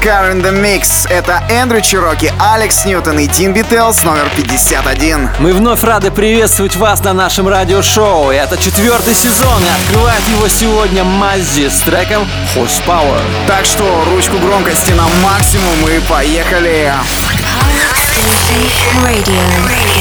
Car in the Mix. Это Эндрю Чироки, Алекс Ньютон и Тим Бителс номер 51. Мы вновь рады приветствовать вас на нашем радиошоу. Это четвертый сезон, и открывает его сегодня Маззи с треком Horsepower. Так что ручку громкости на максимум и поехали! Radio. Radio.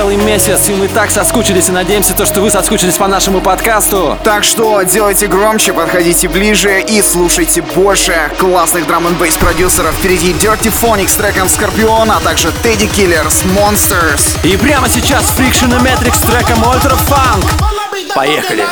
Целый месяц, и мы так соскучились, и надеемся, то, что вы соскучились по нашему подкасту. Так что делайте громче, подходите ближе и слушайте больше классных драм н бейс продюсеров. Впереди Dirty Phonic с треком Скорпион, а также Teddy Killer с Monsters. И прямо сейчас Friction и Matrix с треком Ultra Funk. Поехали!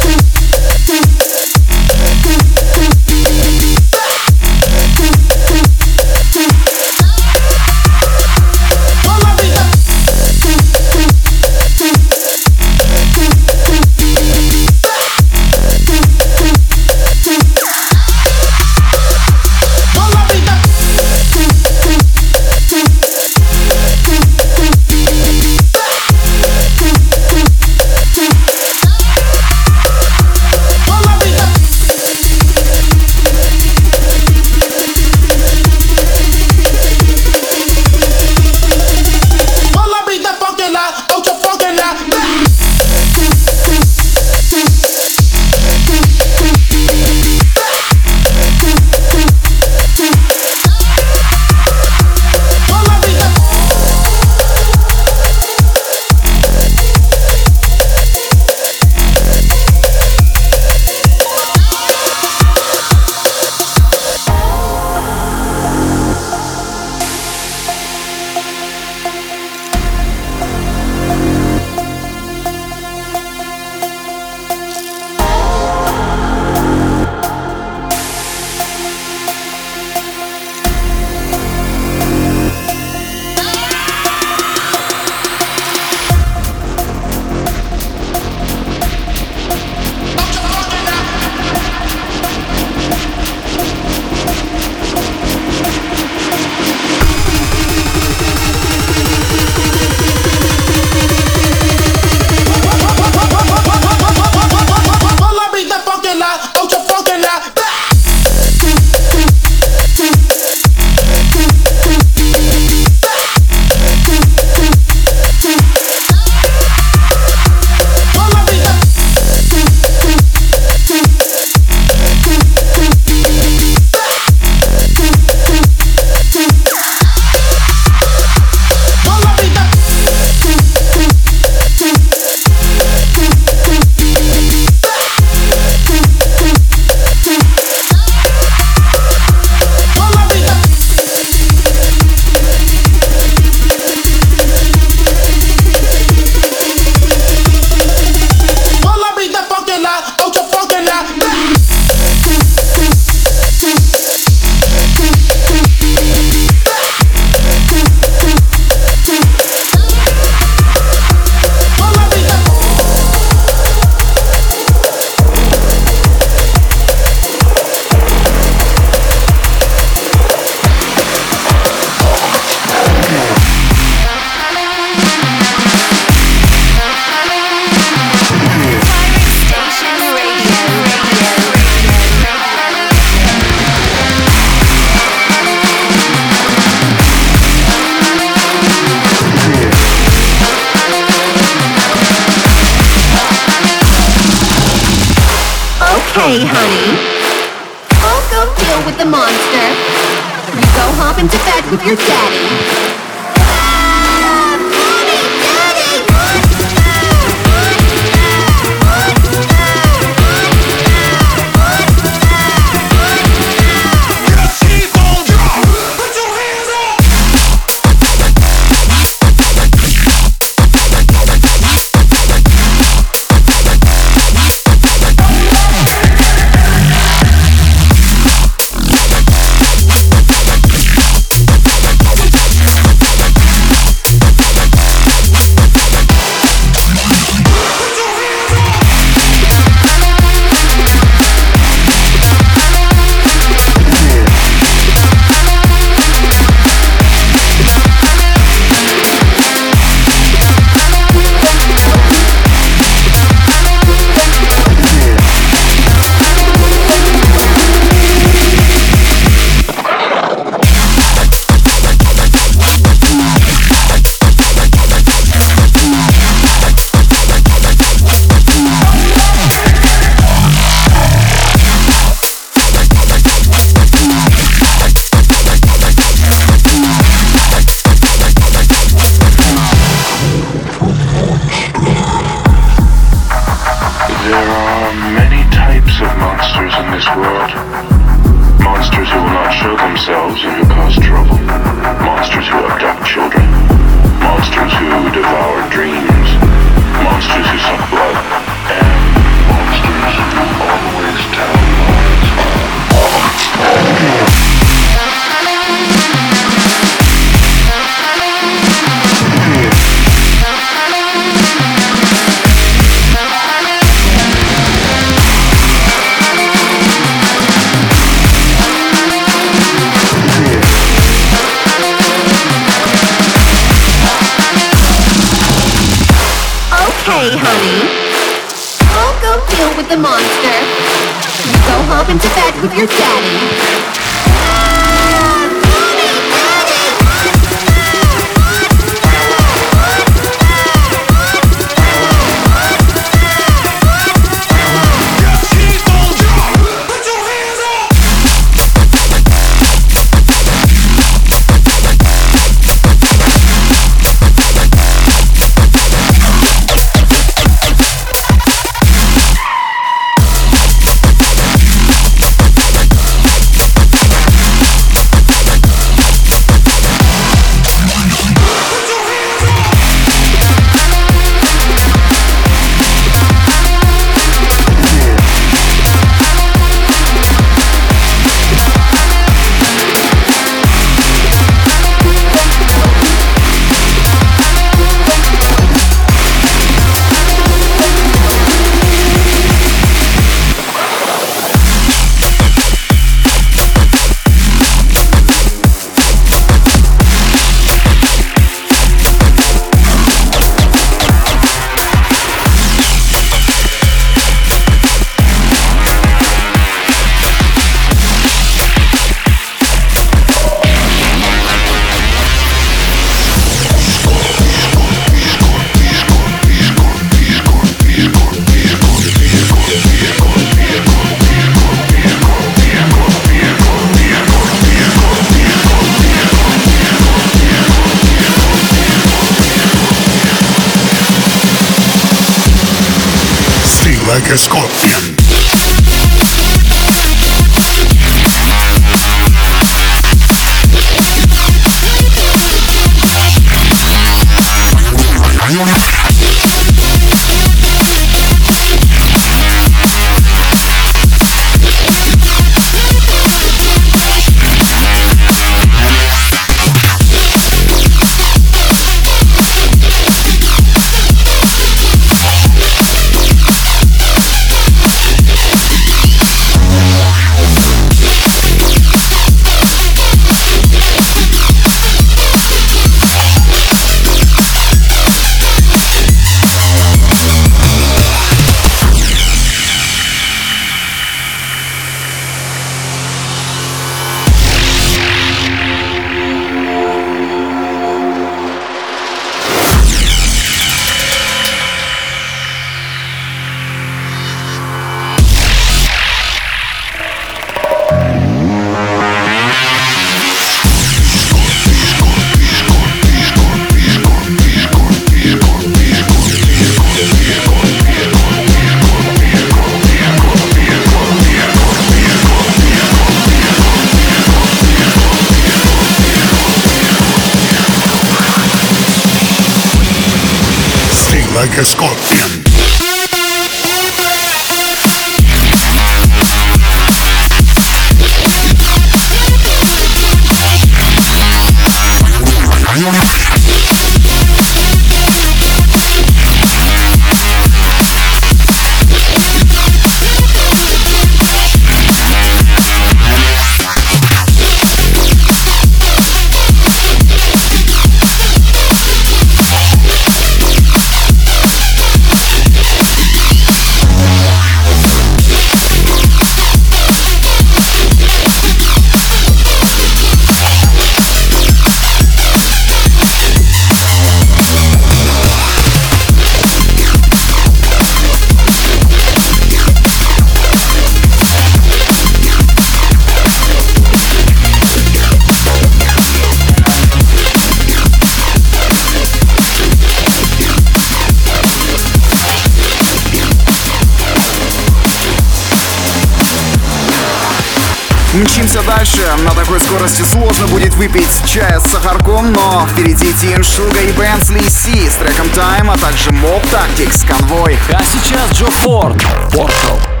Дальше. На такой скорости сложно будет выпить чая с сахарком, но впереди Тин Шуга и Бенсли Си с треком Time, а также Mob Tactics Конвой. А сейчас Джо Форд. Portal.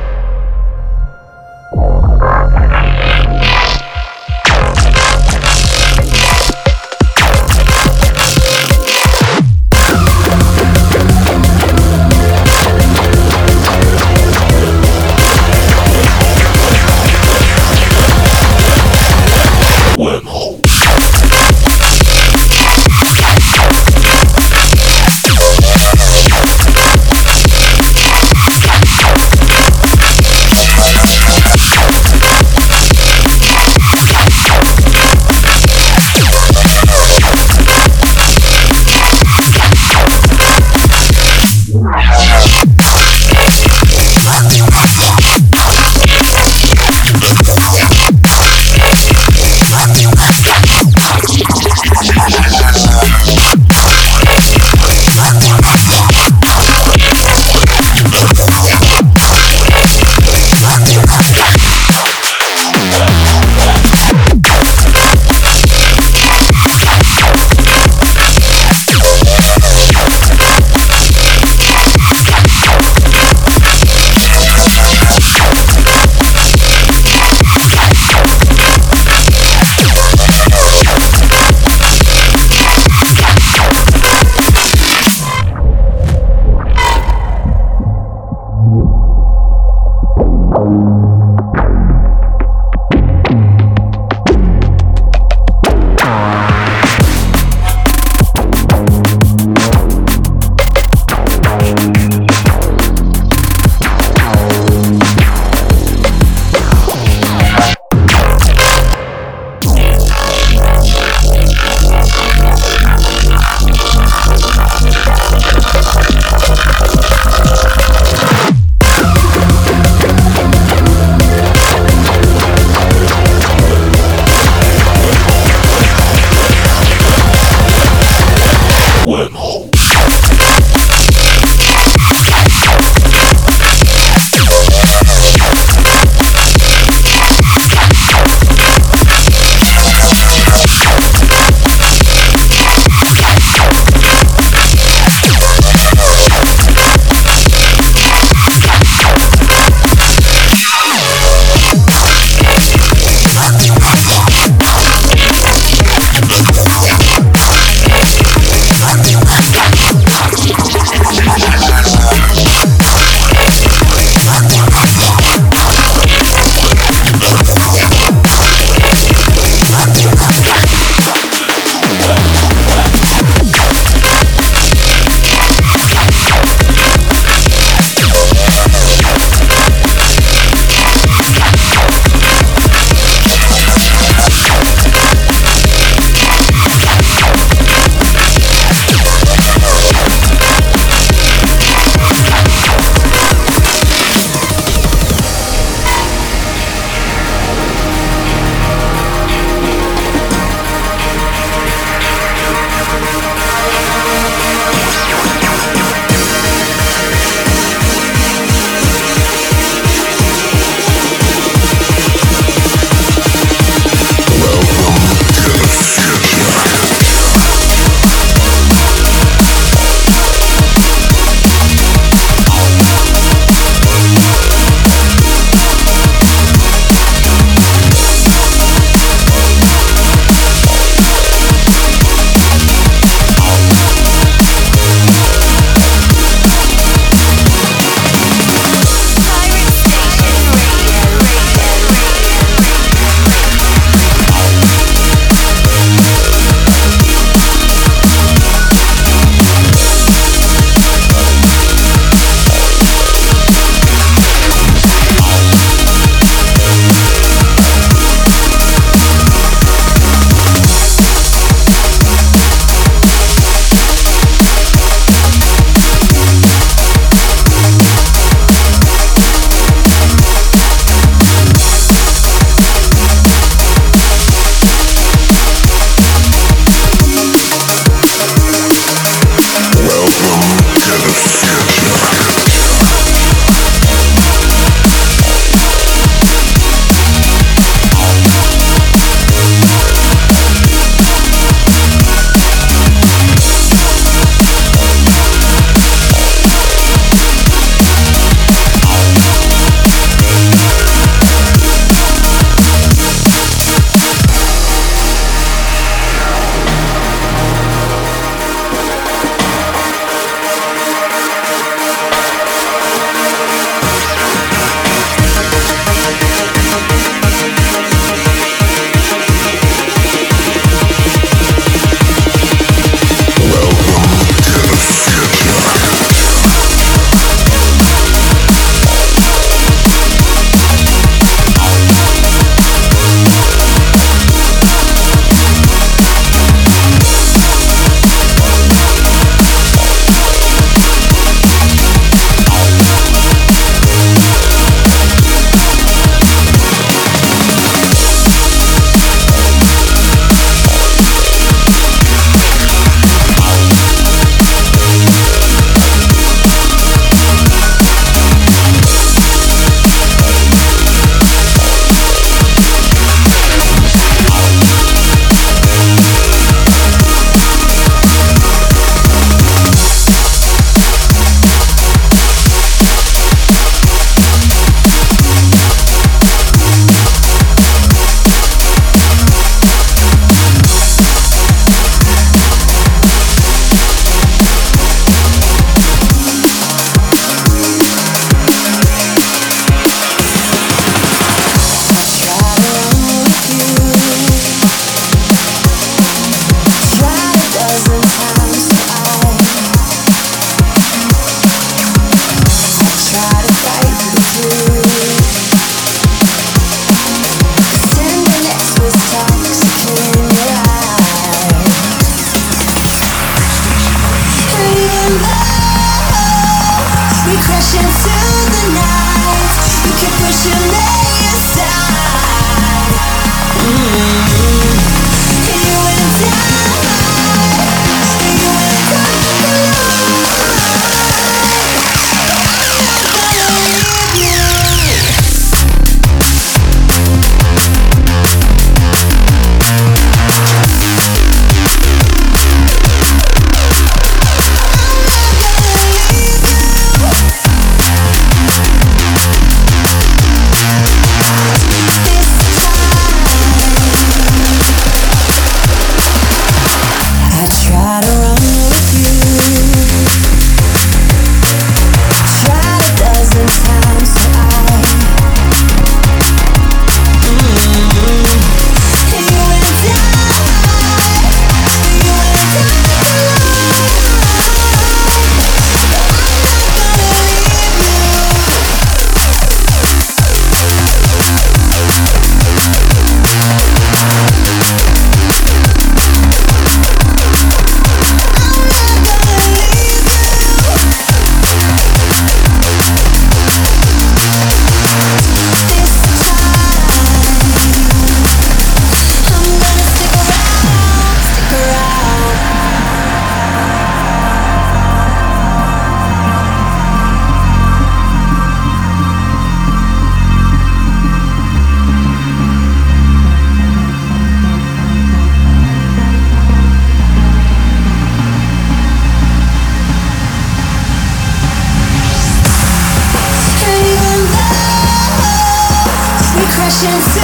patience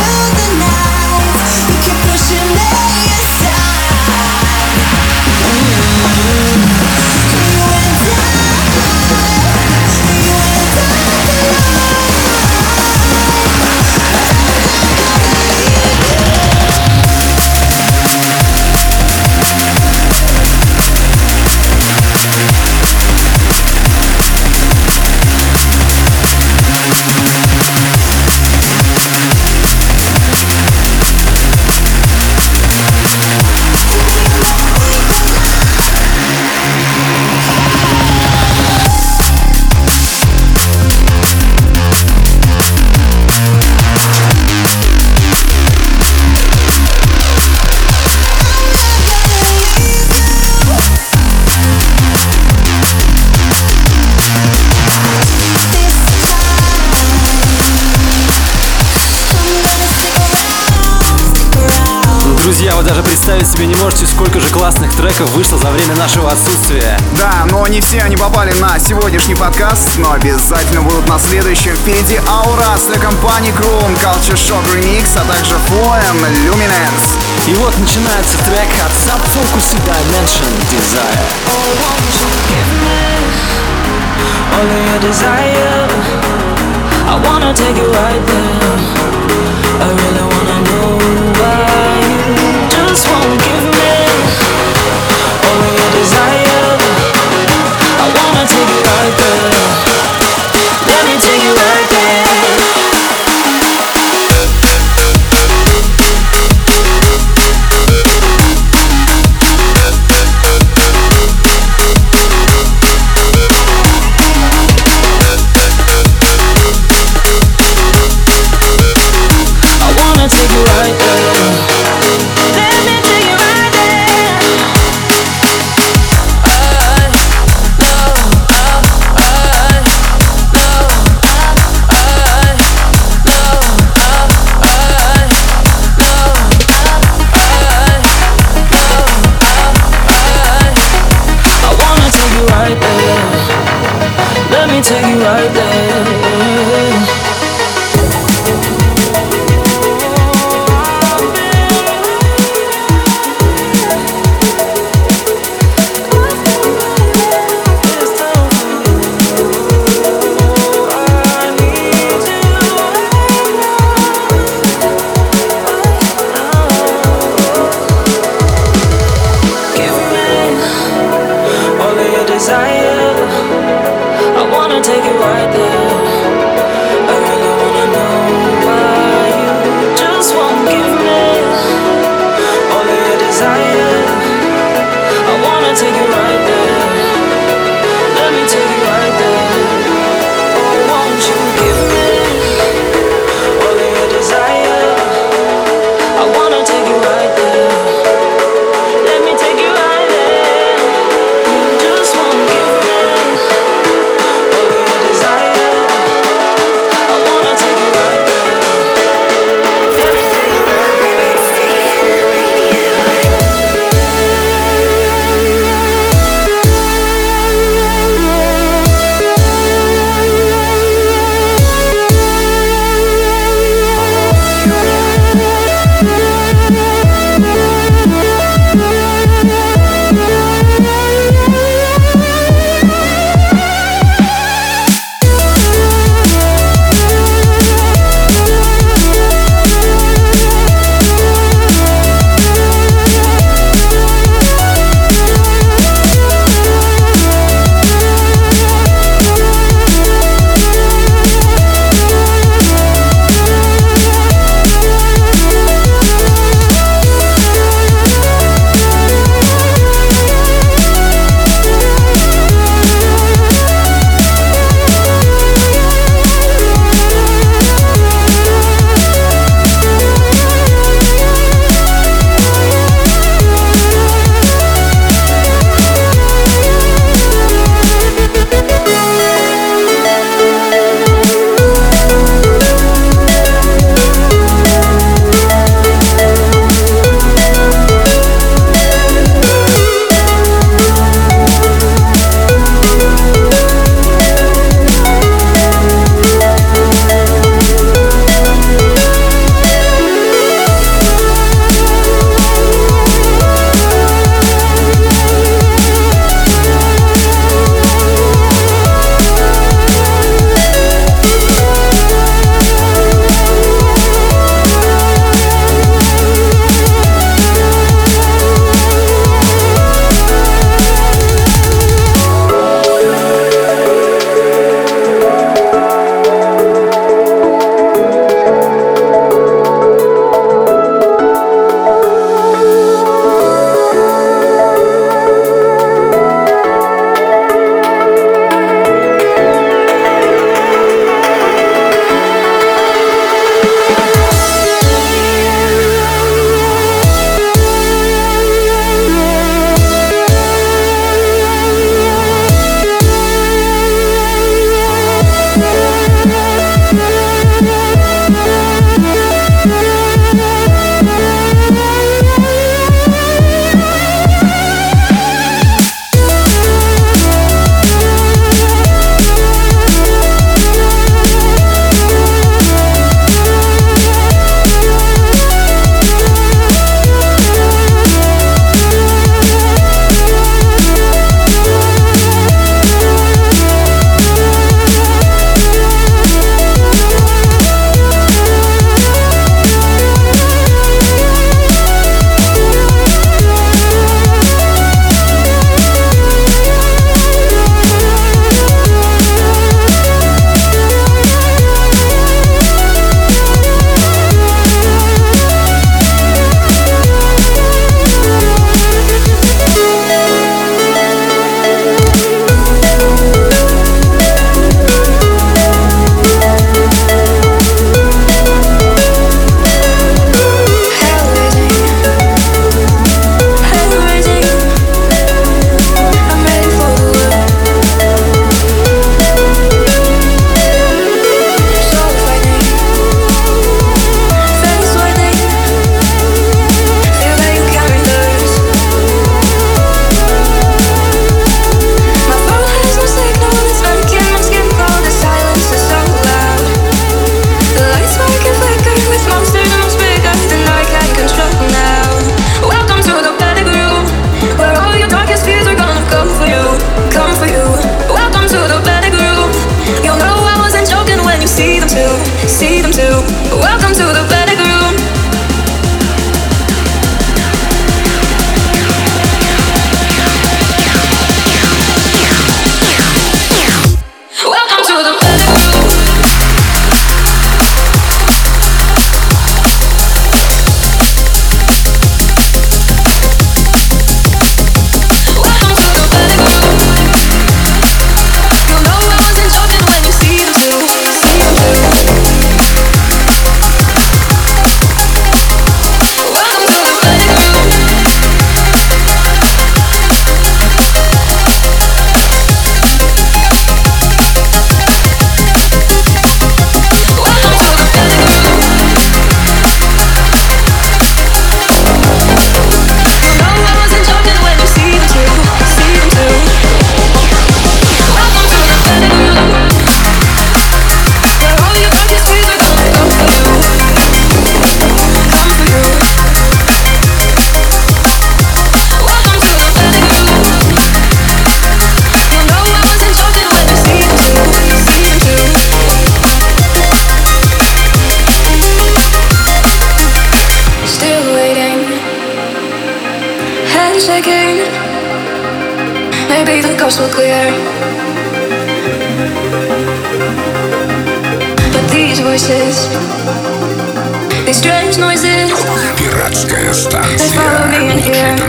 треков вышло за время нашего отсутствия. Да, но не все они попали на сегодняшний подкаст, но обязательно будут на следующем. Впереди Аура с треком Panic Room, Culture Shock Remix, а также Floem Luminance. И вот начинается трек от Subfocus Dimension Desire. I wanna take you right there. I really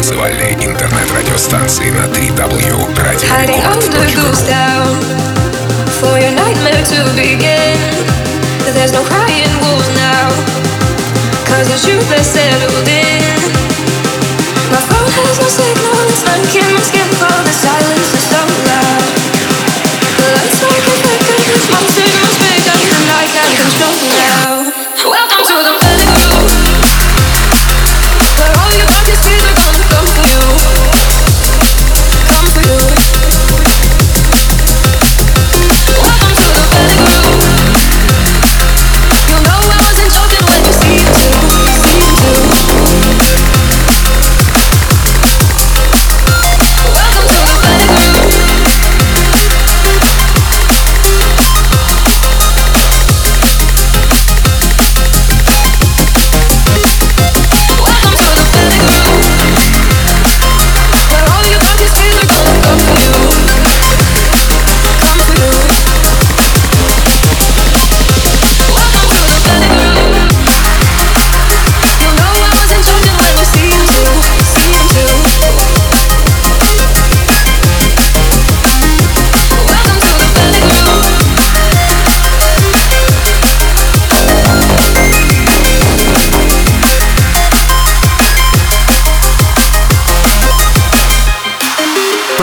танцевальной интернет-радиостанции на 3W радио. My phone has no signal.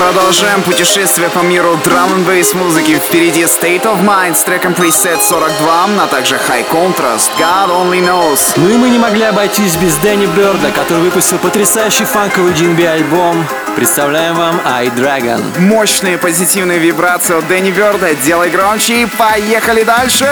Продолжаем путешествие по миру драм н бейс музыки. Впереди State of Mind с треком Preset 42, а также High Contrast, God Only Knows. Ну и мы не могли обойтись без Дэнни Бёрда, который выпустил потрясающий фанковый DNB альбом. Представляем вам I Dragon. Мощные позитивные вибрации от Дэнни Бёрда. Делай громче и поехали дальше!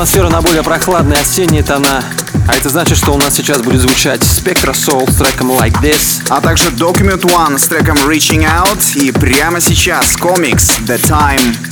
Атмосферу на более прохладные осенние тона. А это значит, что у нас сейчас будет звучать Spectra Soul с треком Like This. А также Document One с треком Reaching Out. И прямо сейчас комикс The Time.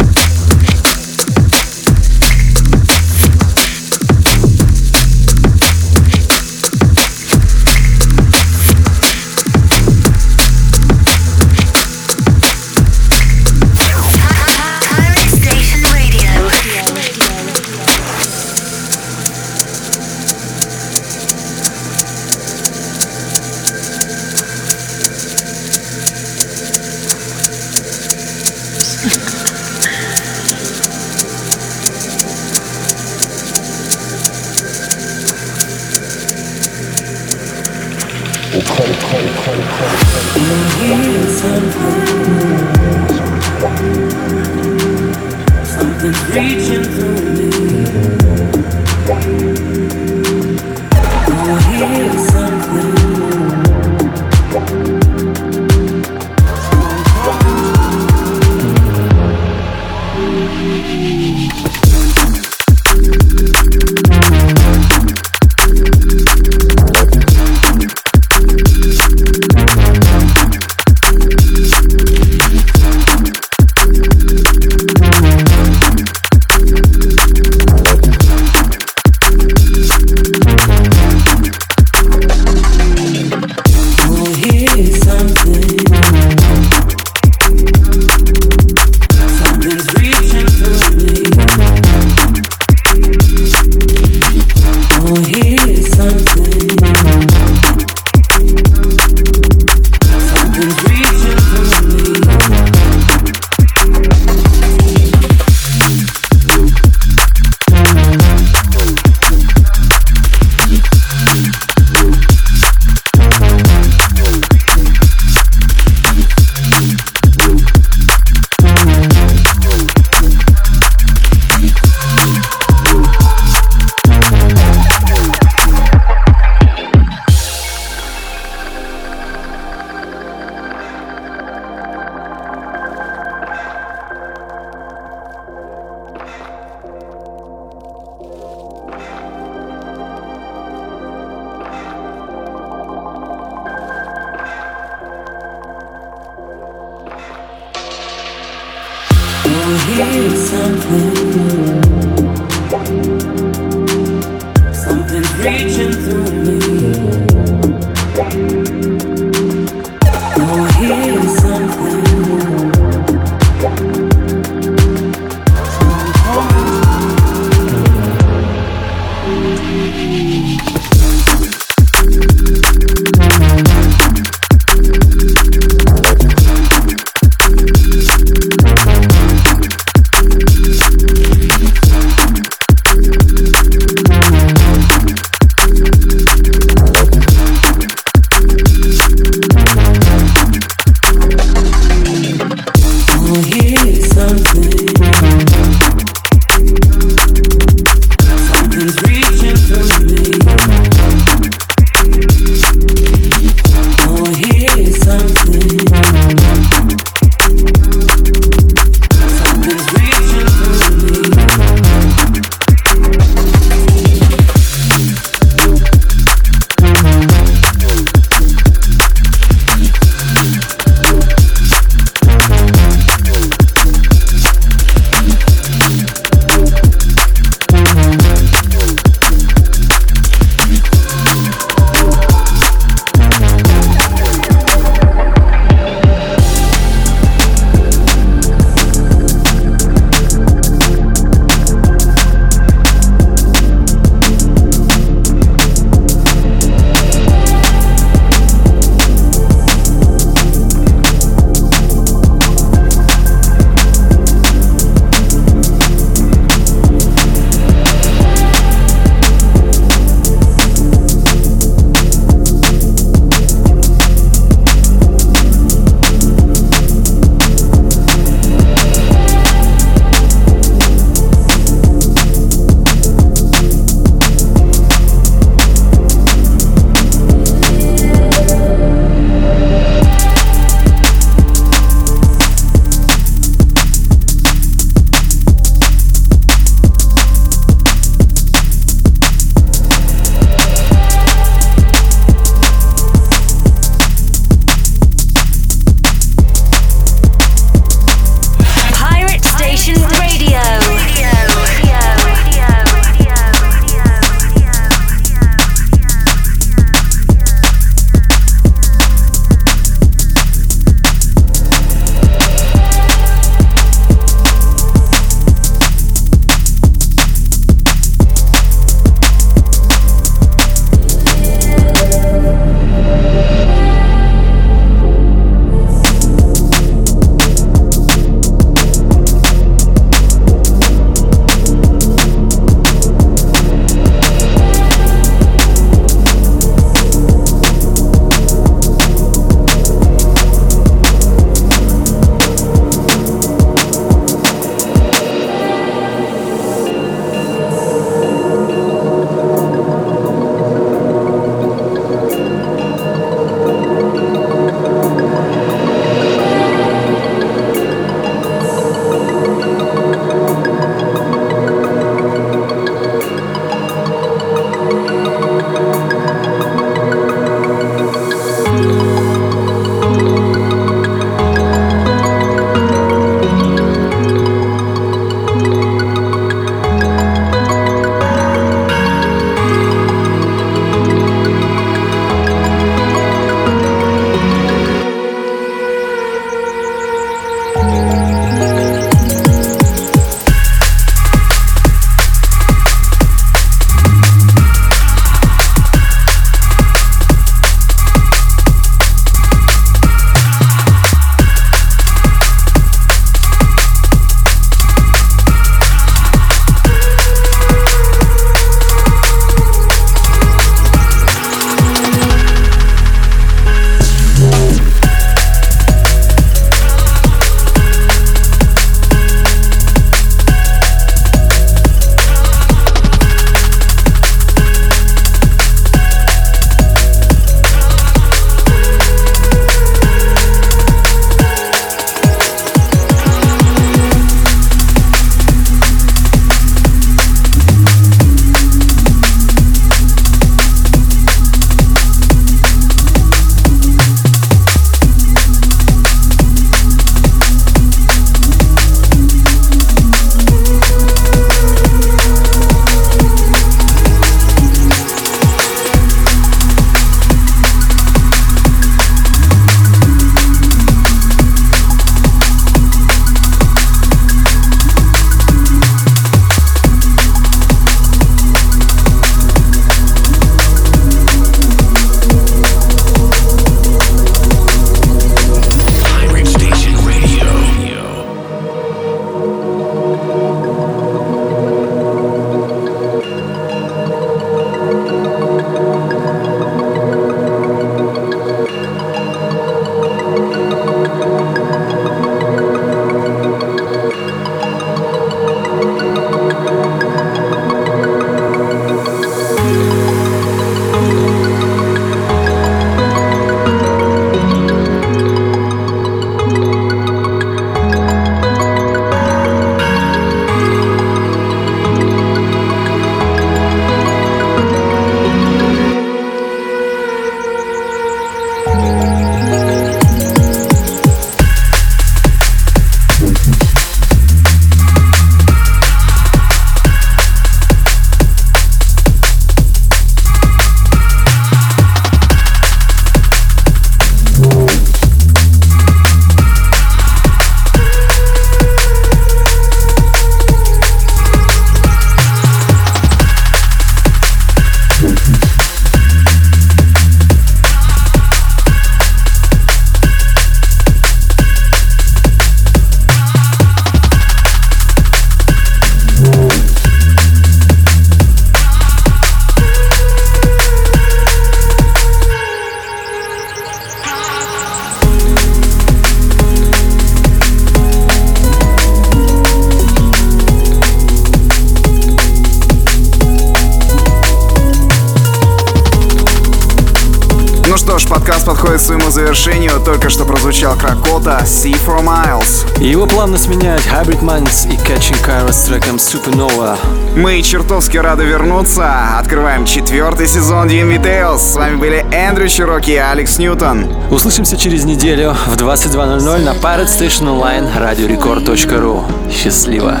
менять Hybrid Minds и Catching Kyra с треком Supernova. Мы чертовски рады вернуться. Открываем четвертый сезон DMV Tales. С вами были Эндрю Чироки и Алекс Ньютон. Услышимся через неделю в 22.00 на Pirate Station Online radiorecord.ru. Счастливо!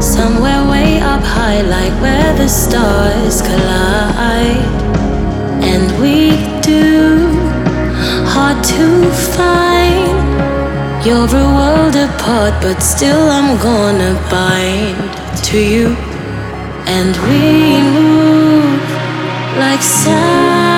Somewhere way up high, like where the stars collide. And we do hard to find. You're a world apart, but still I'm gonna bind to you. And we move like sound.